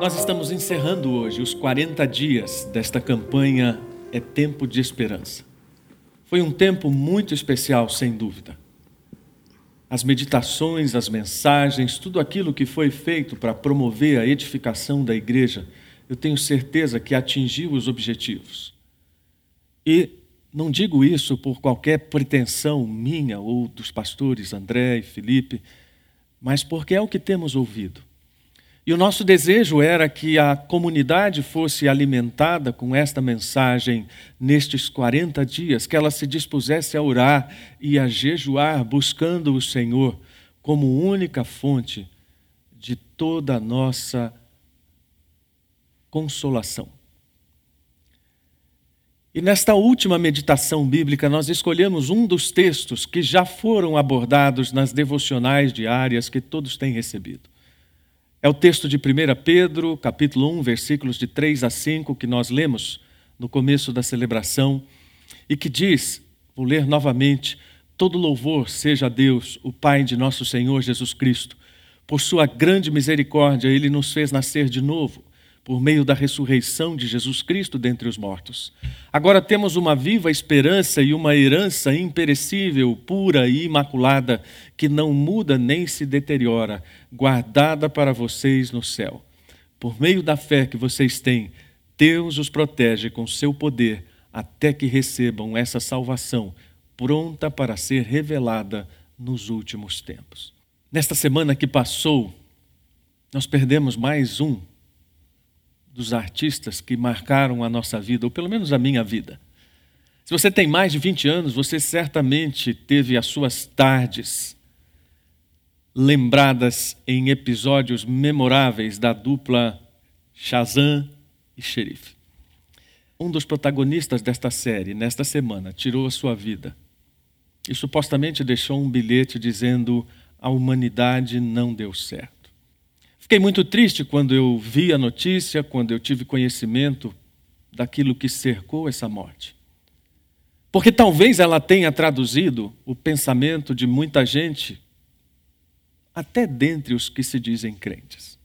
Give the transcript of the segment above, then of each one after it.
Nós estamos encerrando hoje os 40 dias desta campanha É Tempo de Esperança. Foi um tempo muito especial, sem dúvida. As meditações, as mensagens, tudo aquilo que foi feito para promover a edificação da igreja, eu tenho certeza que atingiu os objetivos. E não digo isso por qualquer pretensão minha ou dos pastores André e Felipe, mas porque é o que temos ouvido. E o nosso desejo era que a comunidade fosse alimentada com esta mensagem nestes 40 dias, que ela se dispusesse a orar e a jejuar, buscando o Senhor como única fonte de toda a nossa consolação. E nesta última meditação bíblica, nós escolhemos um dos textos que já foram abordados nas devocionais diárias que todos têm recebido. É o texto de 1 Pedro, capítulo 1, versículos de 3 a 5, que nós lemos no começo da celebração, e que diz: vou ler novamente: Todo louvor seja a Deus, o Pai de nosso Senhor Jesus Cristo. Por sua grande misericórdia, ele nos fez nascer de novo por meio da ressurreição de Jesus Cristo dentre os mortos. Agora temos uma viva esperança e uma herança imperecível, pura e imaculada, que não muda nem se deteriora, guardada para vocês no céu. Por meio da fé que vocês têm, Deus os protege com seu poder até que recebam essa salvação pronta para ser revelada nos últimos tempos. Nesta semana que passou, nós perdemos mais um dos artistas que marcaram a nossa vida, ou pelo menos a minha vida. Se você tem mais de 20 anos, você certamente teve as suas tardes lembradas em episódios memoráveis da dupla Shazam e Xerife. Um dos protagonistas desta série, nesta semana, tirou a sua vida e supostamente deixou um bilhete dizendo: a humanidade não deu certo. Fiquei muito triste quando eu vi a notícia, quando eu tive conhecimento daquilo que cercou essa morte. Porque talvez ela tenha traduzido o pensamento de muita gente, até dentre os que se dizem crentes.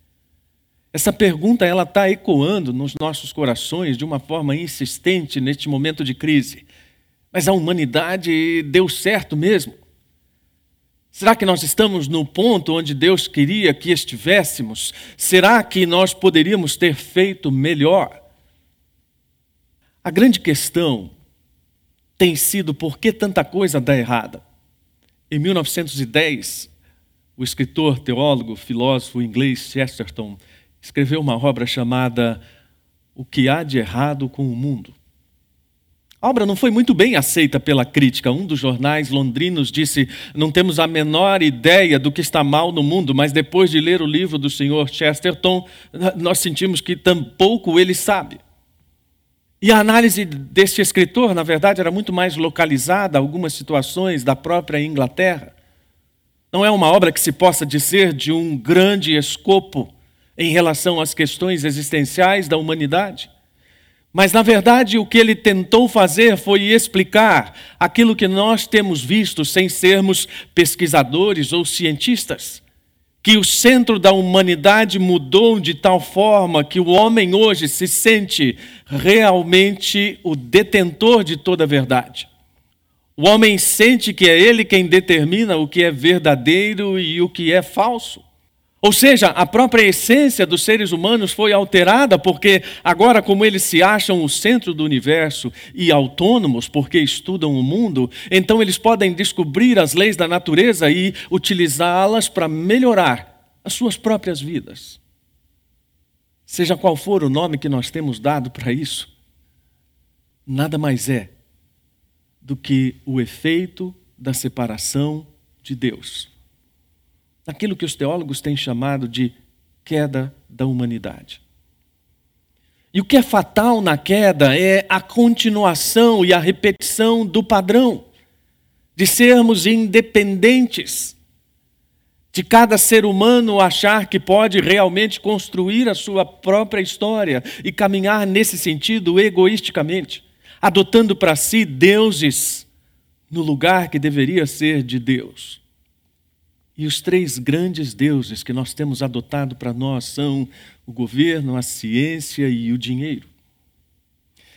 Essa pergunta ela está ecoando nos nossos corações de uma forma insistente neste momento de crise. Mas a humanidade deu certo mesmo? Será que nós estamos no ponto onde Deus queria que estivéssemos? Será que nós poderíamos ter feito melhor? A grande questão tem sido por que tanta coisa dá errada. Em 1910, o escritor, teólogo, filósofo inglês Chesterton escreveu uma obra chamada O que há de errado com o mundo. A obra não foi muito bem aceita pela crítica. Um dos jornais londrinos disse: Não temos a menor ideia do que está mal no mundo, mas depois de ler o livro do Sr. Chesterton, nós sentimos que tampouco ele sabe. E a análise deste escritor, na verdade, era muito mais localizada a algumas situações da própria Inglaterra. Não é uma obra que se possa dizer de um grande escopo em relação às questões existenciais da humanidade. Mas, na verdade, o que ele tentou fazer foi explicar aquilo que nós temos visto sem sermos pesquisadores ou cientistas. Que o centro da humanidade mudou de tal forma que o homem hoje se sente realmente o detentor de toda a verdade. O homem sente que é ele quem determina o que é verdadeiro e o que é falso. Ou seja, a própria essência dos seres humanos foi alterada, porque agora, como eles se acham o centro do universo e autônomos, porque estudam o mundo, então eles podem descobrir as leis da natureza e utilizá-las para melhorar as suas próprias vidas. Seja qual for o nome que nós temos dado para isso, nada mais é do que o efeito da separação de Deus naquilo que os teólogos têm chamado de queda da humanidade. E o que é fatal na queda é a continuação e a repetição do padrão de sermos independentes, de cada ser humano achar que pode realmente construir a sua própria história e caminhar nesse sentido egoisticamente, adotando para si deuses no lugar que deveria ser de Deus. E os três grandes deuses que nós temos adotado para nós são o governo, a ciência e o dinheiro.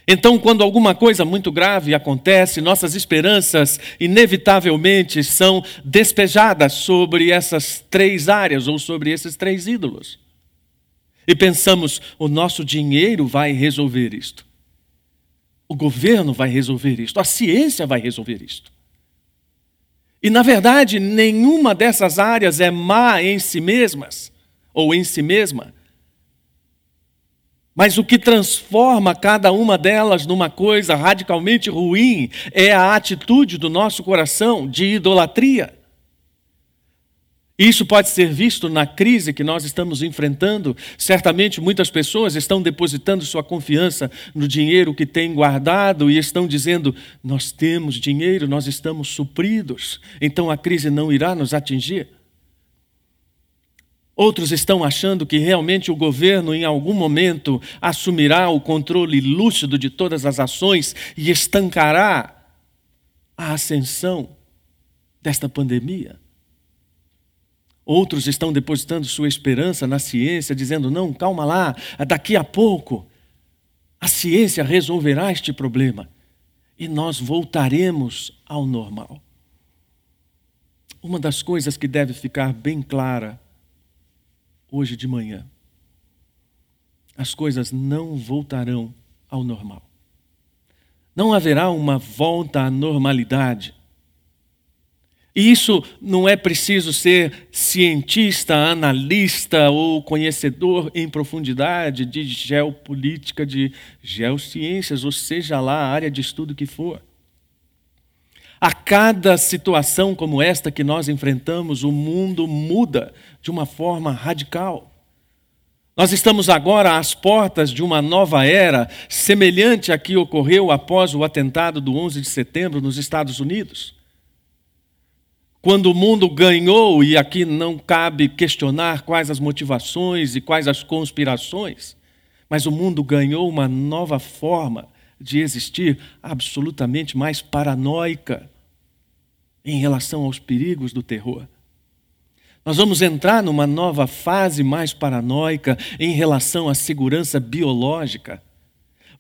Então, quando alguma coisa muito grave acontece, nossas esperanças inevitavelmente são despejadas sobre essas três áreas ou sobre esses três ídolos. E pensamos, o nosso dinheiro vai resolver isto. O governo vai resolver isto, a ciência vai resolver isto. E, na verdade, nenhuma dessas áreas é má em si mesmas, ou em si mesma. Mas o que transforma cada uma delas numa coisa radicalmente ruim é a atitude do nosso coração de idolatria. Isso pode ser visto na crise que nós estamos enfrentando. Certamente muitas pessoas estão depositando sua confiança no dinheiro que têm guardado e estão dizendo: Nós temos dinheiro, nós estamos supridos, então a crise não irá nos atingir. Outros estão achando que realmente o governo, em algum momento, assumirá o controle lúcido de todas as ações e estancará a ascensão desta pandemia. Outros estão depositando sua esperança na ciência, dizendo: não, calma lá, daqui a pouco a ciência resolverá este problema e nós voltaremos ao normal. Uma das coisas que deve ficar bem clara hoje de manhã. As coisas não voltarão ao normal. Não haverá uma volta à normalidade. E isso não é preciso ser cientista, analista ou conhecedor em profundidade de geopolítica, de geociências, ou seja lá a área de estudo que for. A cada situação como esta que nós enfrentamos, o mundo muda de uma forma radical. Nós estamos agora às portas de uma nova era, semelhante à que ocorreu após o atentado do 11 de setembro nos Estados Unidos. Quando o mundo ganhou, e aqui não cabe questionar quais as motivações e quais as conspirações, mas o mundo ganhou uma nova forma de existir absolutamente mais paranoica em relação aos perigos do terror. Nós vamos entrar numa nova fase mais paranoica em relação à segurança biológica.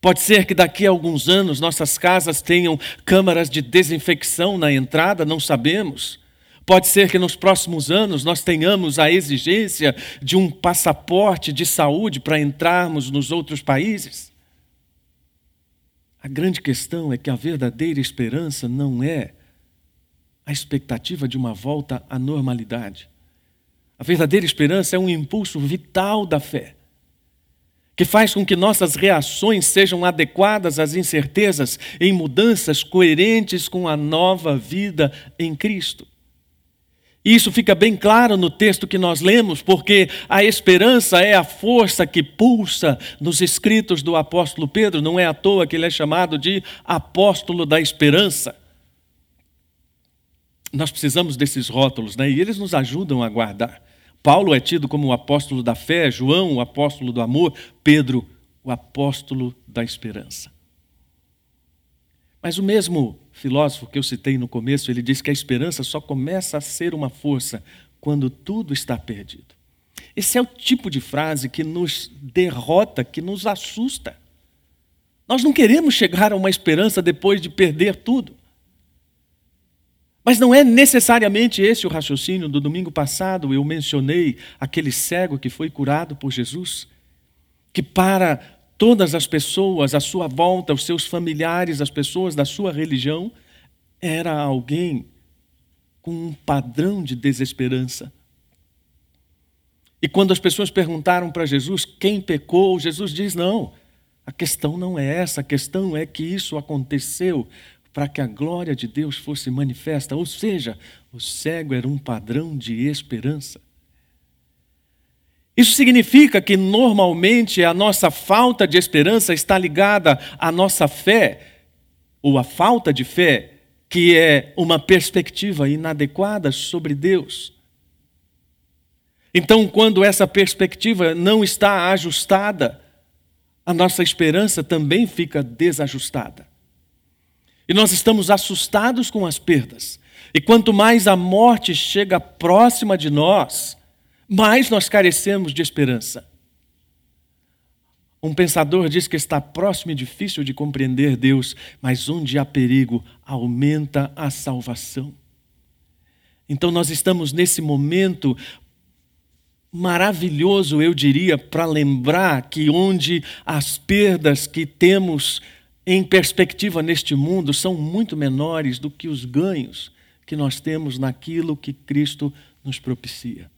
Pode ser que daqui a alguns anos nossas casas tenham câmaras de desinfecção na entrada, não sabemos. Pode ser que nos próximos anos nós tenhamos a exigência de um passaporte de saúde para entrarmos nos outros países. A grande questão é que a verdadeira esperança não é a expectativa de uma volta à normalidade. A verdadeira esperança é um impulso vital da fé, que faz com que nossas reações sejam adequadas às incertezas em mudanças coerentes com a nova vida em Cristo. Isso fica bem claro no texto que nós lemos, porque a esperança é a força que pulsa nos escritos do apóstolo Pedro, não é à toa que ele é chamado de apóstolo da esperança. Nós precisamos desses rótulos, né? E eles nos ajudam a guardar. Paulo é tido como o apóstolo da fé, João, o apóstolo do amor, Pedro, o apóstolo da esperança. Mas o mesmo filósofo que eu citei no começo, ele diz que a esperança só começa a ser uma força quando tudo está perdido. Esse é o tipo de frase que nos derrota, que nos assusta. Nós não queremos chegar a uma esperança depois de perder tudo. Mas não é necessariamente esse o raciocínio. Do domingo passado eu mencionei aquele cego que foi curado por Jesus, que para todas as pessoas à sua volta, os seus familiares, as pessoas da sua religião, era alguém com um padrão de desesperança. E quando as pessoas perguntaram para Jesus quem pecou, Jesus diz: não, a questão não é essa, a questão é que isso aconteceu para que a glória de Deus fosse manifesta. Ou seja, o cego era um padrão de esperança. Isso significa que normalmente a nossa falta de esperança está ligada à nossa fé, ou à falta de fé, que é uma perspectiva inadequada sobre Deus. Então, quando essa perspectiva não está ajustada, a nossa esperança também fica desajustada. E nós estamos assustados com as perdas. E quanto mais a morte chega próxima de nós, mais nós carecemos de esperança. Um pensador diz que está próximo e difícil de compreender Deus, mas onde há perigo, aumenta a salvação. Então nós estamos nesse momento maravilhoso, eu diria, para lembrar que onde as perdas que temos em perspectiva neste mundo são muito menores do que os ganhos que nós temos naquilo que Cristo nos propicia.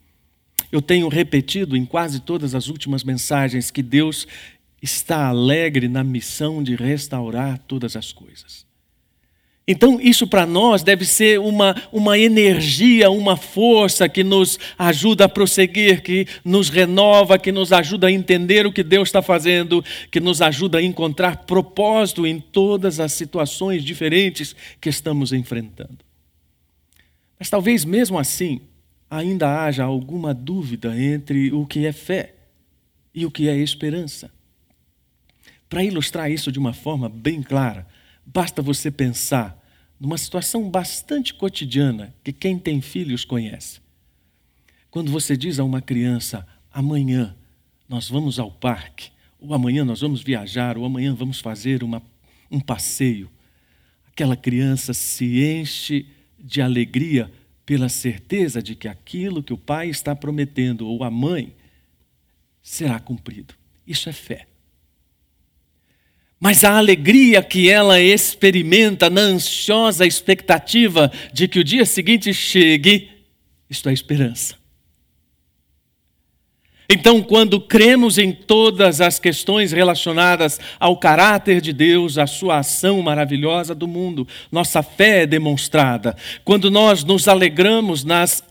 Eu tenho repetido em quase todas as últimas mensagens que Deus está alegre na missão de restaurar todas as coisas. Então, isso para nós deve ser uma, uma energia, uma força que nos ajuda a prosseguir, que nos renova, que nos ajuda a entender o que Deus está fazendo, que nos ajuda a encontrar propósito em todas as situações diferentes que estamos enfrentando. Mas talvez mesmo assim ainda haja alguma dúvida entre o que é fé e o que é esperança. Para ilustrar isso de uma forma bem clara, basta você pensar numa situação bastante cotidiana que quem tem filhos conhece. Quando você diz a uma criança, amanhã nós vamos ao parque, ou amanhã nós vamos viajar, ou amanhã vamos fazer uma, um passeio, aquela criança se enche de alegria pela certeza de que aquilo que o pai está prometendo, ou a mãe, será cumprido. Isso é fé. Mas a alegria que ela experimenta na ansiosa expectativa de que o dia seguinte chegue, isto é esperança. Então, quando cremos em todas as questões relacionadas ao caráter de Deus, à sua ação maravilhosa do mundo, nossa fé é demonstrada. Quando nós nos alegramos nas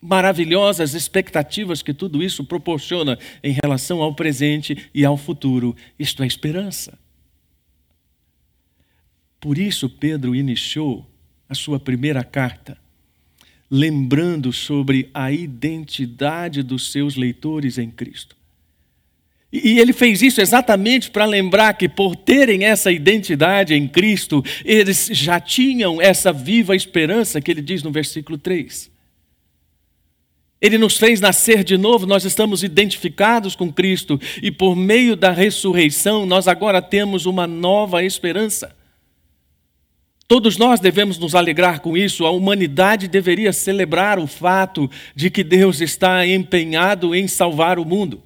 maravilhosas expectativas que tudo isso proporciona em relação ao presente e ao futuro. Isto é esperança. Por isso, Pedro iniciou a sua primeira carta, lembrando sobre a identidade dos seus leitores em Cristo. E ele fez isso exatamente para lembrar que, por terem essa identidade em Cristo, eles já tinham essa viva esperança que ele diz no versículo 3. Ele nos fez nascer de novo, nós estamos identificados com Cristo e por meio da ressurreição nós agora temos uma nova esperança. Todos nós devemos nos alegrar com isso, a humanidade deveria celebrar o fato de que Deus está empenhado em salvar o mundo,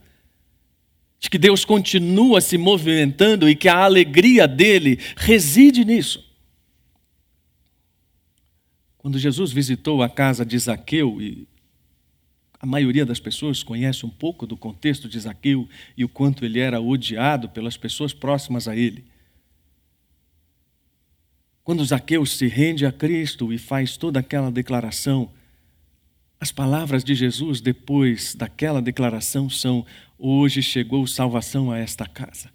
de que Deus continua se movimentando e que a alegria dele reside nisso. Quando Jesus visitou a casa de Zaqueu e a maioria das pessoas conhece um pouco do contexto de Zaqueu e o quanto ele era odiado pelas pessoas próximas a ele. Quando Zaqueu se rende a Cristo e faz toda aquela declaração, as palavras de Jesus depois daquela declaração são: Hoje chegou salvação a esta casa.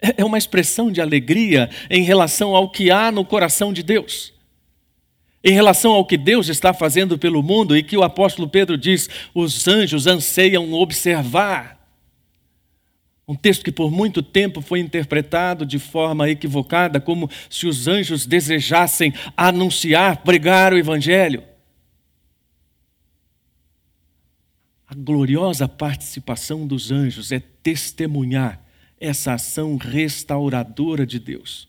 É, é uma expressão de alegria em relação ao que há no coração de Deus em relação ao que Deus está fazendo pelo mundo e que o apóstolo Pedro diz: os anjos anseiam observar. Um texto que por muito tempo foi interpretado de forma equivocada, como se os anjos desejassem anunciar, pregar o Evangelho. A gloriosa participação dos anjos é testemunhar essa ação restauradora de Deus.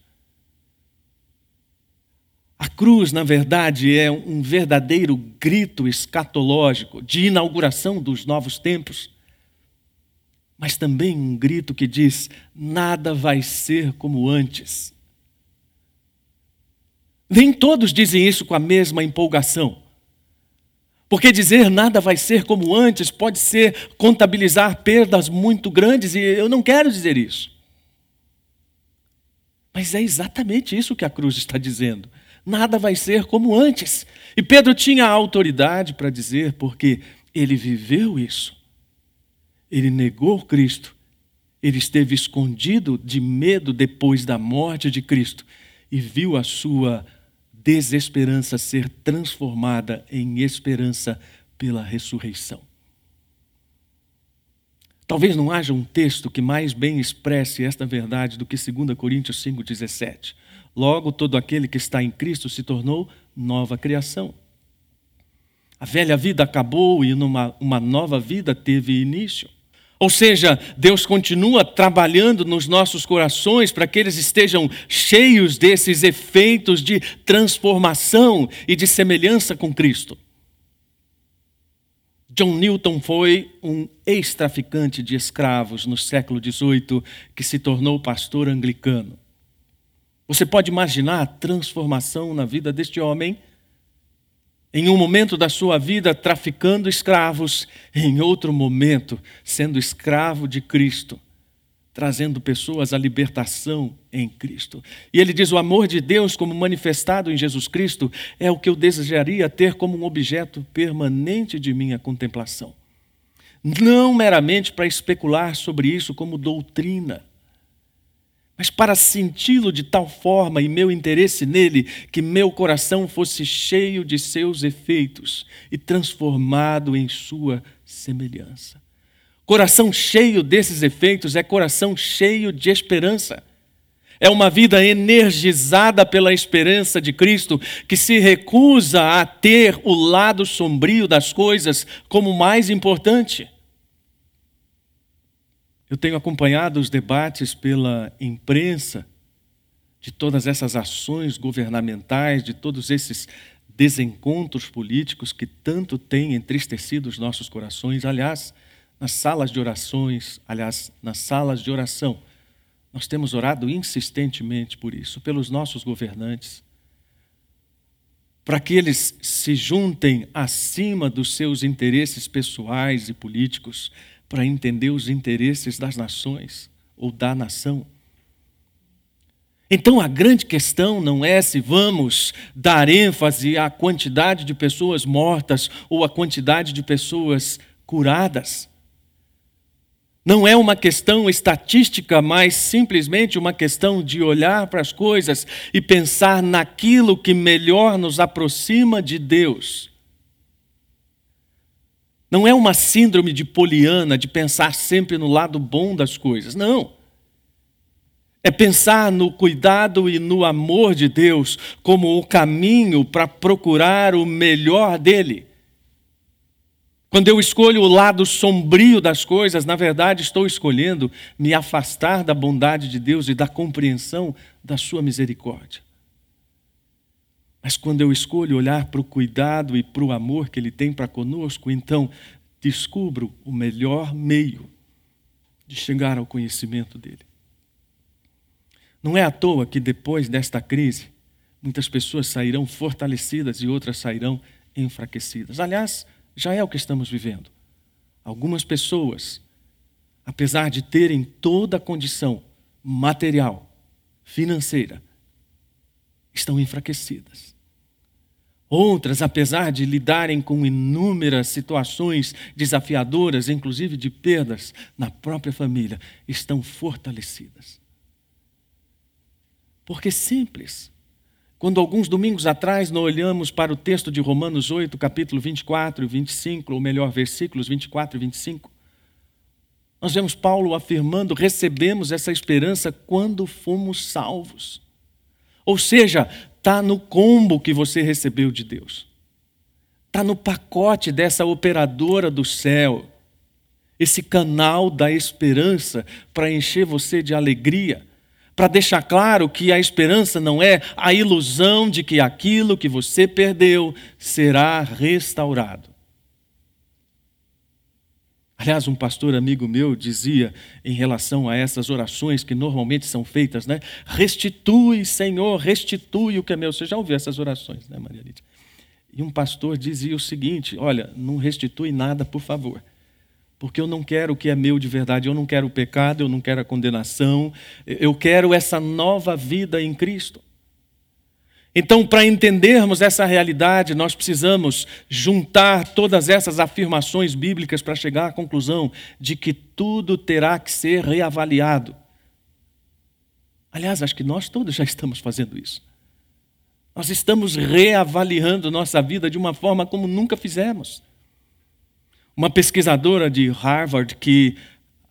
A cruz, na verdade, é um verdadeiro grito escatológico de inauguração dos novos tempos, mas também um grito que diz: nada vai ser como antes. Nem todos dizem isso com a mesma empolgação. Porque dizer nada vai ser como antes pode ser contabilizar perdas muito grandes, e eu não quero dizer isso. Mas é exatamente isso que a cruz está dizendo nada vai ser como antes. E Pedro tinha autoridade para dizer, porque ele viveu isso. Ele negou Cristo. Ele esteve escondido de medo depois da morte de Cristo e viu a sua desesperança ser transformada em esperança pela ressurreição. Talvez não haja um texto que mais bem expresse esta verdade do que 2 Coríntios 5,17 Logo, todo aquele que está em Cristo se tornou nova criação. A velha vida acabou e numa, uma nova vida teve início. Ou seja, Deus continua trabalhando nos nossos corações para que eles estejam cheios desses efeitos de transformação e de semelhança com Cristo. John Newton foi um ex-traficante de escravos no século XVIII que se tornou pastor anglicano. Você pode imaginar a transformação na vida deste homem? Em um momento da sua vida traficando escravos, em outro momento sendo escravo de Cristo, trazendo pessoas à libertação em Cristo. E ele diz: o amor de Deus, como manifestado em Jesus Cristo, é o que eu desejaria ter como um objeto permanente de minha contemplação. Não meramente para especular sobre isso como doutrina mas para senti-lo de tal forma e meu interesse nele, que meu coração fosse cheio de seus efeitos e transformado em sua semelhança. Coração cheio desses efeitos é coração cheio de esperança. É uma vida energizada pela esperança de Cristo, que se recusa a ter o lado sombrio das coisas como mais importante. Eu tenho acompanhado os debates pela imprensa de todas essas ações governamentais, de todos esses desencontros políticos que tanto têm entristecido os nossos corações. Aliás, nas salas de orações, aliás, nas salas de oração, nós temos orado insistentemente por isso, pelos nossos governantes, para que eles se juntem acima dos seus interesses pessoais e políticos para entender os interesses das nações ou da nação. Então a grande questão não é se vamos dar ênfase à quantidade de pessoas mortas ou à quantidade de pessoas curadas. Não é uma questão estatística, mas simplesmente uma questão de olhar para as coisas e pensar naquilo que melhor nos aproxima de Deus. Não é uma síndrome de Poliana, de pensar sempre no lado bom das coisas. Não. É pensar no cuidado e no amor de Deus como o caminho para procurar o melhor dele. Quando eu escolho o lado sombrio das coisas, na verdade estou escolhendo me afastar da bondade de Deus e da compreensão da sua misericórdia. Mas quando eu escolho olhar para o cuidado e para o amor que Ele tem para conosco, então descubro o melhor meio de chegar ao conhecimento dele. Não é à toa que depois desta crise, muitas pessoas sairão fortalecidas e outras sairão enfraquecidas. Aliás, já é o que estamos vivendo. Algumas pessoas, apesar de terem toda a condição material, financeira, estão enfraquecidas. Outras, apesar de lidarem com inúmeras situações desafiadoras, inclusive de perdas na própria família, estão fortalecidas. Porque simples. Quando alguns domingos atrás nós olhamos para o texto de Romanos 8, capítulo 24 e 25, ou melhor, versículos 24 e 25, nós vemos Paulo afirmando: recebemos essa esperança quando fomos salvos. Ou seja, está no combo que você recebeu de Deus. Está no pacote dessa operadora do céu. Esse canal da esperança para encher você de alegria. Para deixar claro que a esperança não é a ilusão de que aquilo que você perdeu será restaurado. Aliás, um pastor amigo meu dizia em relação a essas orações que normalmente são feitas, né? Restitui, Senhor, restitui o que é meu. Você já ouviu essas orações, né, Maria Lídia? E um pastor dizia o seguinte: Olha, não restitui nada, por favor. Porque eu não quero o que é meu de verdade, eu não quero o pecado, eu não quero a condenação, eu quero essa nova vida em Cristo. Então, para entendermos essa realidade, nós precisamos juntar todas essas afirmações bíblicas para chegar à conclusão de que tudo terá que ser reavaliado. Aliás, acho que nós todos já estamos fazendo isso. Nós estamos reavaliando nossa vida de uma forma como nunca fizemos. Uma pesquisadora de Harvard que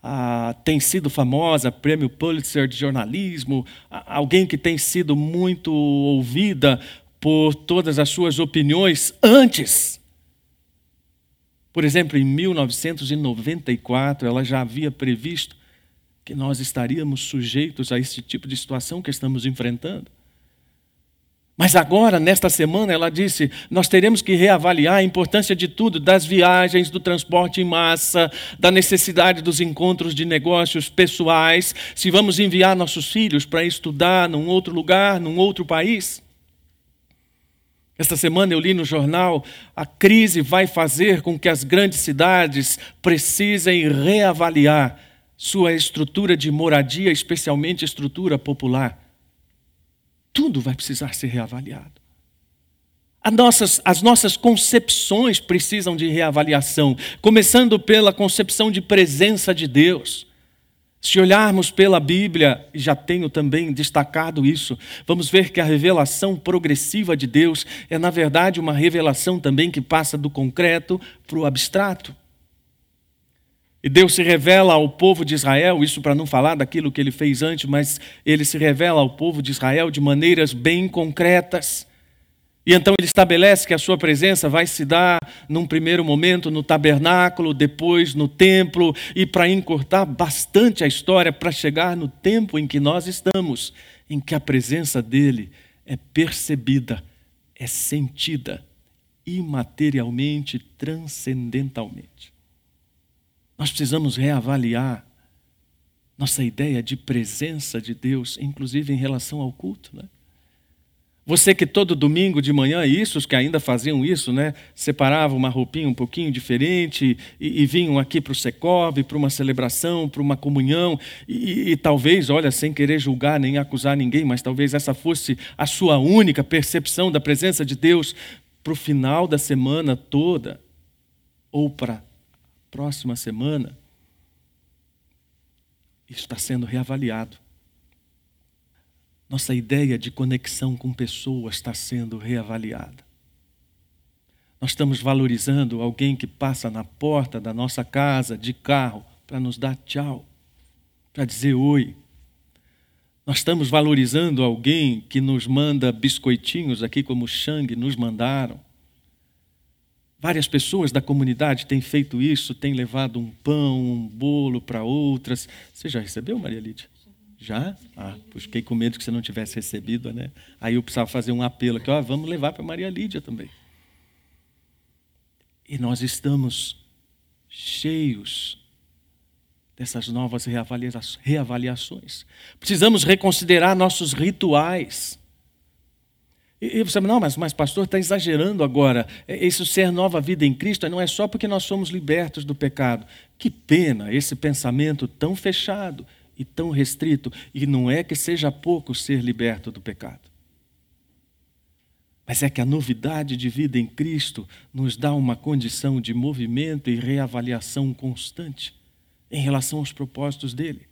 ah, tem sido famosa, prêmio Pulitzer de jornalismo, alguém que tem sido muito ouvida por todas as suas opiniões antes. Por exemplo, em 1994, ela já havia previsto que nós estaríamos sujeitos a esse tipo de situação que estamos enfrentando. Mas agora, nesta semana, ela disse: nós teremos que reavaliar a importância de tudo, das viagens, do transporte em massa, da necessidade dos encontros de negócios pessoais, se vamos enviar nossos filhos para estudar num outro lugar, num outro país. Esta semana eu li no jornal: a crise vai fazer com que as grandes cidades precisem reavaliar sua estrutura de moradia, especialmente estrutura popular. Tudo vai precisar ser reavaliado. As nossas, as nossas concepções precisam de reavaliação, começando pela concepção de presença de Deus. Se olharmos pela Bíblia, já tenho também destacado isso, vamos ver que a revelação progressiva de Deus é, na verdade, uma revelação também que passa do concreto para o abstrato. E Deus se revela ao povo de Israel, isso para não falar daquilo que ele fez antes, mas ele se revela ao povo de Israel de maneiras bem concretas. E então ele estabelece que a sua presença vai se dar num primeiro momento no tabernáculo, depois no templo, e para encurtar bastante a história, para chegar no tempo em que nós estamos, em que a presença dele é percebida, é sentida imaterialmente, transcendentalmente. Nós precisamos reavaliar nossa ideia de presença de Deus, inclusive em relação ao culto. Né? Você que todo domingo de manhã, isso, os que ainda faziam isso, né? separavam uma roupinha um pouquinho diferente e, e vinham aqui para o Secov, para uma celebração, para uma comunhão, e, e talvez, olha, sem querer julgar nem acusar ninguém, mas talvez essa fosse a sua única percepção da presença de Deus para o final da semana toda, ou para próxima semana, está sendo reavaliado. Nossa ideia de conexão com pessoas está sendo reavaliada. Nós estamos valorizando alguém que passa na porta da nossa casa de carro para nos dar tchau, para dizer oi. Nós estamos valorizando alguém que nos manda biscoitinhos aqui, como o Shang nos mandaram. Várias pessoas da comunidade têm feito isso, têm levado um pão, um bolo para outras. Você já recebeu, Maria Lídia? Já? Ah, fiquei com medo que você não tivesse recebido, né? Aí eu precisava fazer um apelo aqui, ó, vamos levar para Maria Lídia também. E nós estamos cheios dessas novas reavaliações. Precisamos reconsiderar nossos rituais. E você não, mas, mas pastor, está exagerando agora. Isso ser nova vida em Cristo não é só porque nós somos libertos do pecado. Que pena esse pensamento tão fechado e tão restrito. E não é que seja pouco ser liberto do pecado. Mas é que a novidade de vida em Cristo nos dá uma condição de movimento e reavaliação constante em relação aos propósitos dele.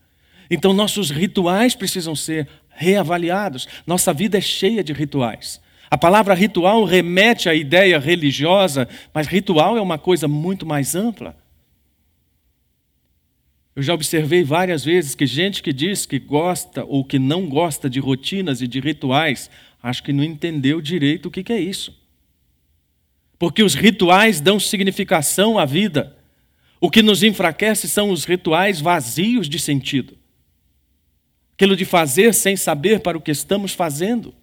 Então, nossos rituais precisam ser reavaliados. Nossa vida é cheia de rituais. A palavra ritual remete à ideia religiosa, mas ritual é uma coisa muito mais ampla. Eu já observei várias vezes que gente que diz que gosta ou que não gosta de rotinas e de rituais, acho que não entendeu direito o que é isso. Porque os rituais dão significação à vida. O que nos enfraquece são os rituais vazios de sentido aquilo de fazer sem saber para o que estamos fazendo.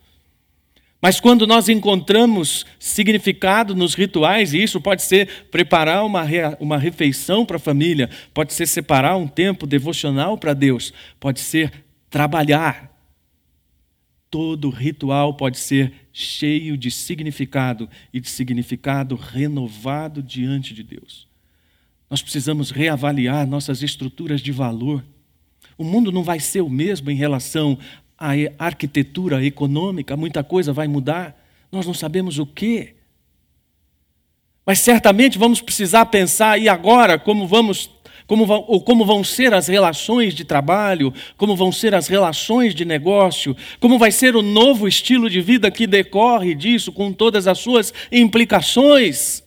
Mas quando nós encontramos significado nos rituais, e isso pode ser preparar uma, uma refeição para a família, pode ser separar um tempo devocional para Deus, pode ser trabalhar. Todo ritual pode ser cheio de significado e de significado renovado diante de Deus. Nós precisamos reavaliar nossas estruturas de valor. O mundo não vai ser o mesmo em relação à arquitetura econômica, muita coisa vai mudar, nós não sabemos o que. Mas certamente vamos precisar pensar, e agora, como vamos como vão, ou como vão ser as relações de trabalho, como vão ser as relações de negócio, como vai ser o novo estilo de vida que decorre disso, com todas as suas implicações.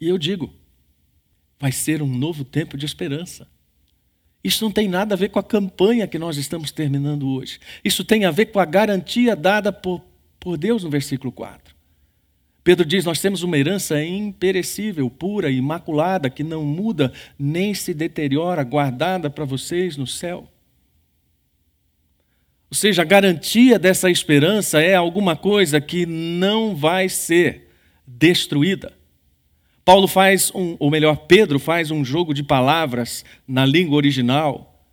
E eu digo, vai ser um novo tempo de esperança. Isso não tem nada a ver com a campanha que nós estamos terminando hoje. Isso tem a ver com a garantia dada por, por Deus no versículo 4. Pedro diz: Nós temos uma herança imperecível, pura, imaculada, que não muda nem se deteriora, guardada para vocês no céu. Ou seja, a garantia dessa esperança é alguma coisa que não vai ser destruída. Paulo faz um, ou melhor, Pedro faz um jogo de palavras na língua original,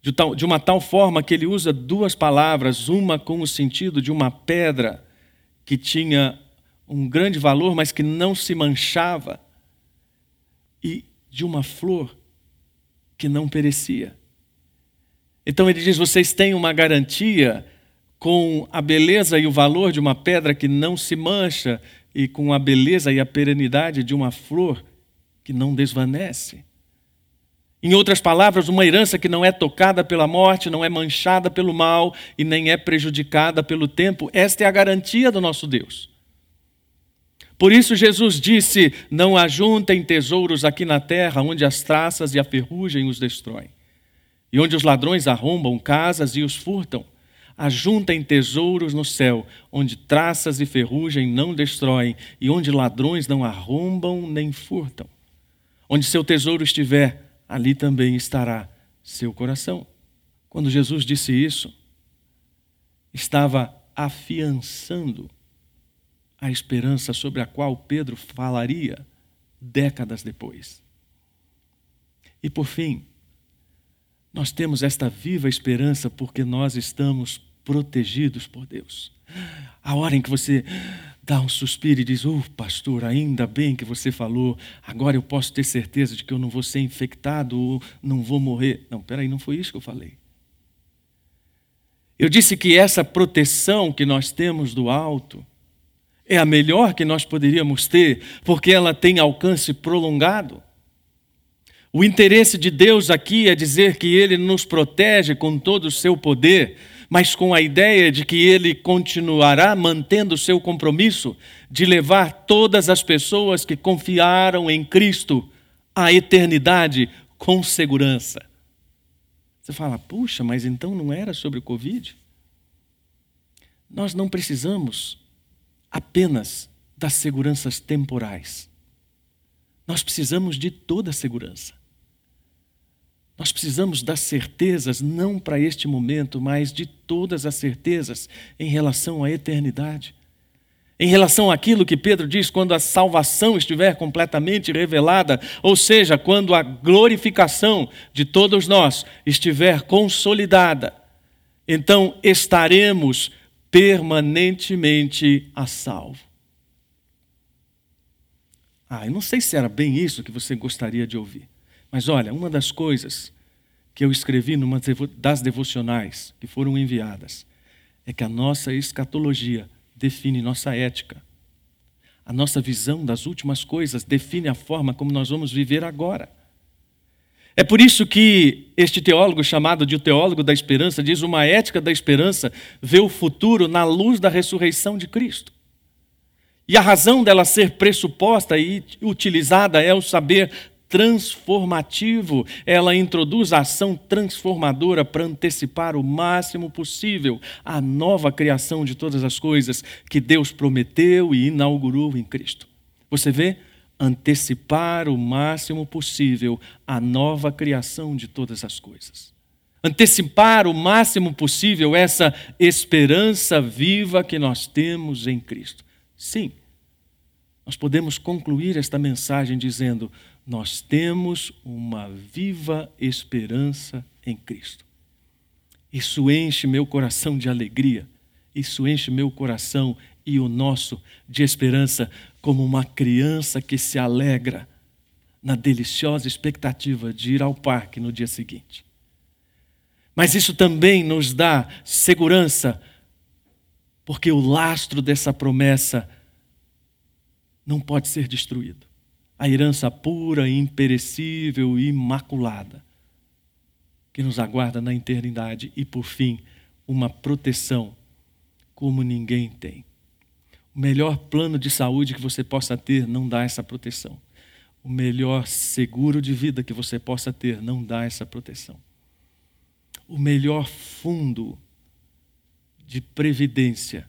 de, tal, de uma tal forma que ele usa duas palavras, uma com o sentido de uma pedra que tinha um grande valor, mas que não se manchava, e de uma flor que não perecia. Então ele diz: vocês têm uma garantia com a beleza e o valor de uma pedra que não se mancha e com a beleza e a perenidade de uma flor que não desvanece. Em outras palavras, uma herança que não é tocada pela morte, não é manchada pelo mal e nem é prejudicada pelo tempo. Esta é a garantia do nosso Deus. Por isso, Jesus disse: Não ajuntem tesouros aqui na terra, onde as traças e a ferrugem os destroem, e onde os ladrões arrombam casas e os furtam. Ajuntem tesouros no céu, onde traças e ferrugem não destroem, e onde ladrões não arrombam nem furtam. Onde seu tesouro estiver, ali também estará seu coração. Quando Jesus disse isso, estava afiançando a esperança sobre a qual Pedro falaria décadas depois. E por fim, nós temos esta viva esperança porque nós estamos protegidos por Deus. A hora em que você dá um suspiro e diz: Oh, pastor, ainda bem que você falou, agora eu posso ter certeza de que eu não vou ser infectado ou não vou morrer. Não, peraí, não foi isso que eu falei. Eu disse que essa proteção que nós temos do alto é a melhor que nós poderíamos ter, porque ela tem alcance prolongado. O interesse de Deus aqui é dizer que Ele nos protege com todo o seu poder, mas com a ideia de que Ele continuará mantendo seu compromisso de levar todas as pessoas que confiaram em Cristo à eternidade com segurança. Você fala, puxa, mas então não era sobre o Covid? Nós não precisamos apenas das seguranças temporais. Nós precisamos de toda a segurança. Nós precisamos das certezas, não para este momento, mas de todas as certezas em relação à eternidade. Em relação àquilo que Pedro diz, quando a salvação estiver completamente revelada, ou seja, quando a glorificação de todos nós estiver consolidada, então estaremos permanentemente a salvo. Ah, eu não sei se era bem isso que você gostaria de ouvir. Mas olha, uma das coisas que eu escrevi numa das devocionais que foram enviadas é que a nossa escatologia define nossa ética. A nossa visão das últimas coisas define a forma como nós vamos viver agora. É por isso que este teólogo, chamado de o teólogo da esperança, diz: uma ética da esperança vê o futuro na luz da ressurreição de Cristo. E a razão dela ser pressuposta e utilizada é o saber transformativo. Ela introduz a ação transformadora para antecipar o máximo possível a nova criação de todas as coisas que Deus prometeu e inaugurou em Cristo. Você vê? antecipar o máximo possível a nova criação de todas as coisas. Antecipar o máximo possível essa esperança viva que nós temos em Cristo. Sim, nós podemos concluir esta mensagem dizendo: nós temos uma viva esperança em Cristo. Isso enche meu coração de alegria, isso enche meu coração e o nosso de esperança, como uma criança que se alegra na deliciosa expectativa de ir ao parque no dia seguinte. Mas isso também nos dá segurança, porque o lastro dessa promessa não pode ser destruído. A herança pura, imperecível e imaculada que nos aguarda na eternidade e, por fim, uma proteção como ninguém tem. O melhor plano de saúde que você possa ter não dá essa proteção. o melhor seguro de vida que você possa ter não dá essa proteção. O melhor fundo de previdência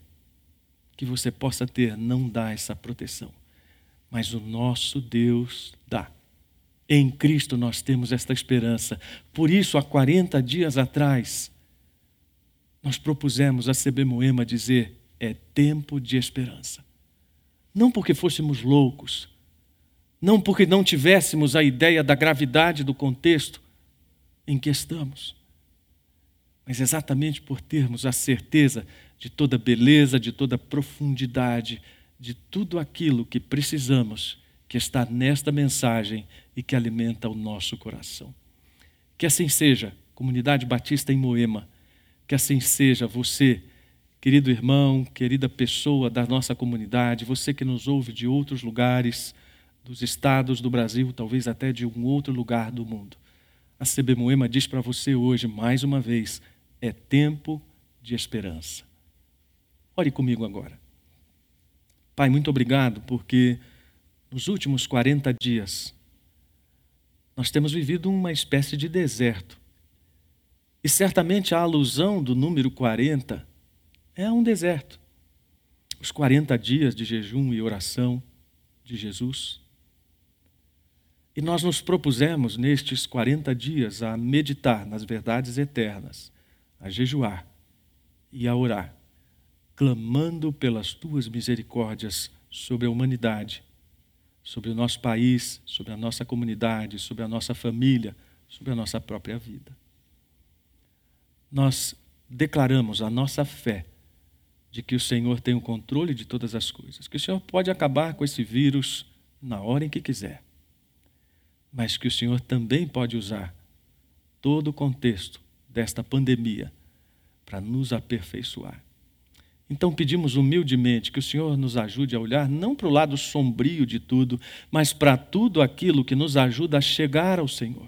que você possa ter não dá essa proteção. Mas o nosso Deus dá. Em Cristo nós temos esta esperança. Por isso, há 40 dias atrás, nós propusemos a CB Moema dizer: é tempo de esperança. Não porque fôssemos loucos, não porque não tivéssemos a ideia da gravidade do contexto em que estamos, mas exatamente por termos a certeza de toda beleza, de toda profundidade, de tudo aquilo que precisamos, que está nesta mensagem e que alimenta o nosso coração. Que assim seja, Comunidade Batista em Moema, que assim seja você Querido irmão, querida pessoa da nossa comunidade, você que nos ouve de outros lugares, dos estados do Brasil, talvez até de um outro lugar do mundo. A CB Moema diz para você hoje, mais uma vez, é tempo de esperança. Ore comigo agora. Pai, muito obrigado porque nos últimos 40 dias nós temos vivido uma espécie de deserto. E certamente a alusão do número 40 é um deserto. Os 40 dias de jejum e oração de Jesus. E nós nos propusemos nestes 40 dias a meditar nas verdades eternas, a jejuar e a orar, clamando pelas tuas misericórdias sobre a humanidade, sobre o nosso país, sobre a nossa comunidade, sobre a nossa família, sobre a nossa própria vida. Nós declaramos a nossa fé de que o Senhor tem o controle de todas as coisas, que o Senhor pode acabar com esse vírus na hora em que quiser, mas que o Senhor também pode usar todo o contexto desta pandemia para nos aperfeiçoar. Então pedimos humildemente que o Senhor nos ajude a olhar não para o lado sombrio de tudo, mas para tudo aquilo que nos ajuda a chegar ao Senhor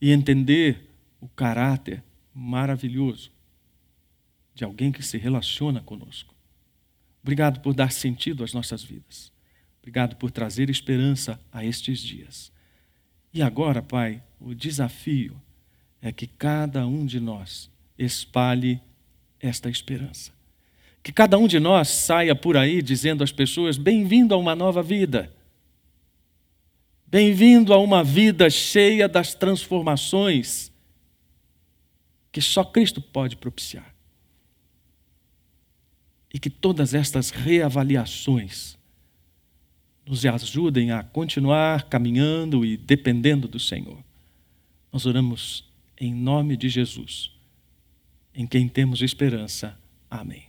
e entender o caráter maravilhoso de alguém que se relaciona conosco. Obrigado por dar sentido às nossas vidas. Obrigado por trazer esperança a estes dias. E agora, Pai, o desafio é que cada um de nós espalhe esta esperança. Que cada um de nós saia por aí dizendo às pessoas: bem-vindo a uma nova vida. Bem-vindo a uma vida cheia das transformações que só Cristo pode propiciar e que todas estas reavaliações nos ajudem a continuar caminhando e dependendo do Senhor. Nós oramos em nome de Jesus, em quem temos esperança. Amém.